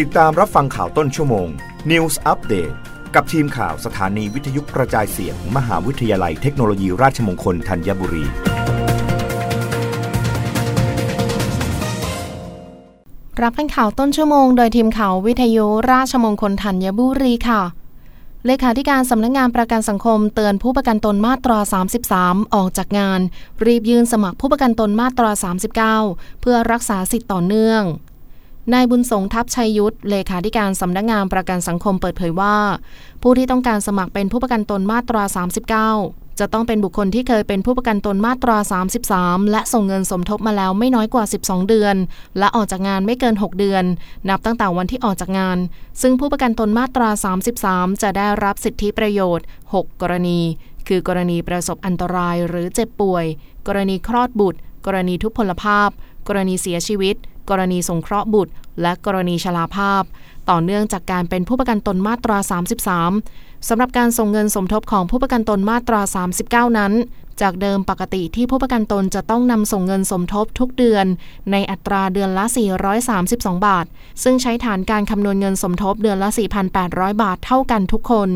ติดตามรับฟังข่าวต้นชั่วโมง News Update กับทีมข่าวสถานีวิทยุกระจายเสียงมมหาวิทยาลัยเทคโนโลยีราชมงคลธัญบุรี รับฟังข่าวต้นชั่วโมง โดยทีมข่าววิทยุราชมงคลธัญบุรีค่ะ เลขาธิการสำนักงงานประกันสังคมเตือนผู้ประกันตนมาตรา 33 ออกจากงาน รีบยื่นสมัครผู้ประกันตนมาตรา 39 เพื่อรักษาสิทธิ์ต่อเนื่อง นายบุญสงทัพชัยยุทธเลขาธิการสำนักงงานประกันสังคมเปิดเผยว่า ผู้ที่ต้องการสมัครเป็นผู้ประกันตนมาตรา 39 จะต้องเป็นบุคคลที่เคยเป็นผู้ประกันตนมาตรา 33 และส่งเงินสมทบมาแล้วไม่น้อยกว่า 12 เดือน และออกจากงานไม่เกิน 6 เดือน นับตั้งแต่วันที่ออกจากงาน ซึ่งผู้ประกันตนมาตรา 33 จะได้รับสิทธิประโยชน์ 6 กรณี คือกรณีประสบอันตรายหรือเจ็บป่วย กรณีคลอดบุตร กรณีทุพพลภาพ กรณีเสียชีวิต กรณีสงเคราะห์บุตร และกรณีชราภาพ ต่อเนื่องจากการเป็นผู้ประกันตนมาตรา 33 สำหรับการส่งเงินสมทบของผู้ประกันตนมาตรา 39 นั้น จากเดิมปกติที่ผู้ประกันตนจะต้องนำส่งเงินสมทบทุกเดือน ในอัตราเดือนละ 432 บาท ซึ่งใช้ฐานการคำนวณเงินสมทบเดือนละ 4,800 บาทเท่ากันทุกคน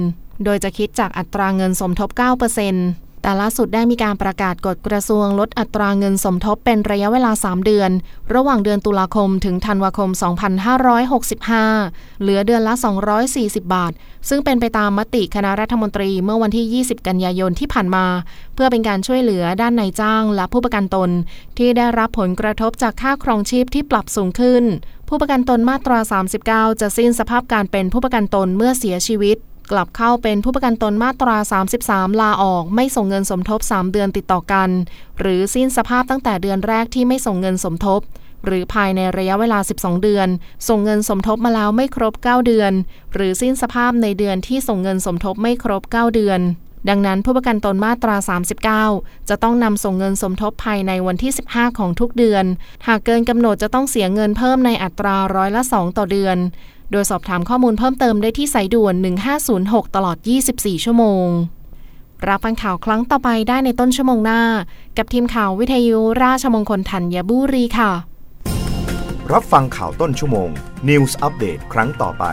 โดยจะคิดจากอัตราเงินสมทบ 9% แต่ล่าสุดได้มีการประกาศกฎกระทรวงลดอัตราเงินสมทบเป็นระยะเวลา 3 เดือน ระหว่างเดือนตุลาคมถึงธันวาคม 2565 เหลือเดือนละ 240 บาท ซึ่งเป็นไปตามมติคณะรัฐมนตรีเมื่อวันที่ 20 กันยายนที่ผ่านมา เพื่อเป็นการช่วยเหลือด้านนายจ้างและผู้ประกันตน ที่ได้รับผลกระทบจากค่าครองชีพที่ปรับสูงขึ้น ผู้ประกันตนมาตรา 39 จะสิ้นสภาพการเป็นผู้ประกันตนเมื่อเสียชีวิต กลับเข้าเป็นผู้ประกันตนมาตรา 33 ลาออก ไม่ส่งเงินสมทบ 3 เดือนติดต่อกัน หรือสิ้นสภาพตั้งแต่เดือนแรกที่ไม่ส่งเงินสมทบ หรือภายในระยะเวลา 12 เดือน ส่งเงินสมทบมาแล้วไม่ครบ 9 เดือน หรือสิ้นสภาพในเดือนที่ส่งเงินสมทบไม่ครบ 9 เดือนดังนั้นผู้ประกันตนมาตรา 39 จะต้องนำส่งเงินสมทบภายในวันที่ 15 ของทุกเดือน หากเกินกำหนดจะต้องเสียเงินเพิ่มในอัตราร้อยละ 2 ต่อเดือน โดยสอบถามข้อมูลเพิ่มเติมได้ที่สายด่วน 1506 ตลอด 24 ชั่วโมง รับฟังข่าวครั้งต่อไปได้ในต้นชั่วโมงหน้า กับทีมข่าววิทยุราชมงคลธัญบุรีค่ะ รับฟังข่าวต้นชั่วโมง News อัปเดตครั้งต่อไป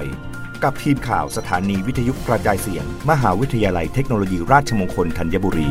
กับทีมข่าวสถานีวิทยุกระจายเสียง มหาวิทยาลัยเทคโนโลยีราชมงคลธัญบุรี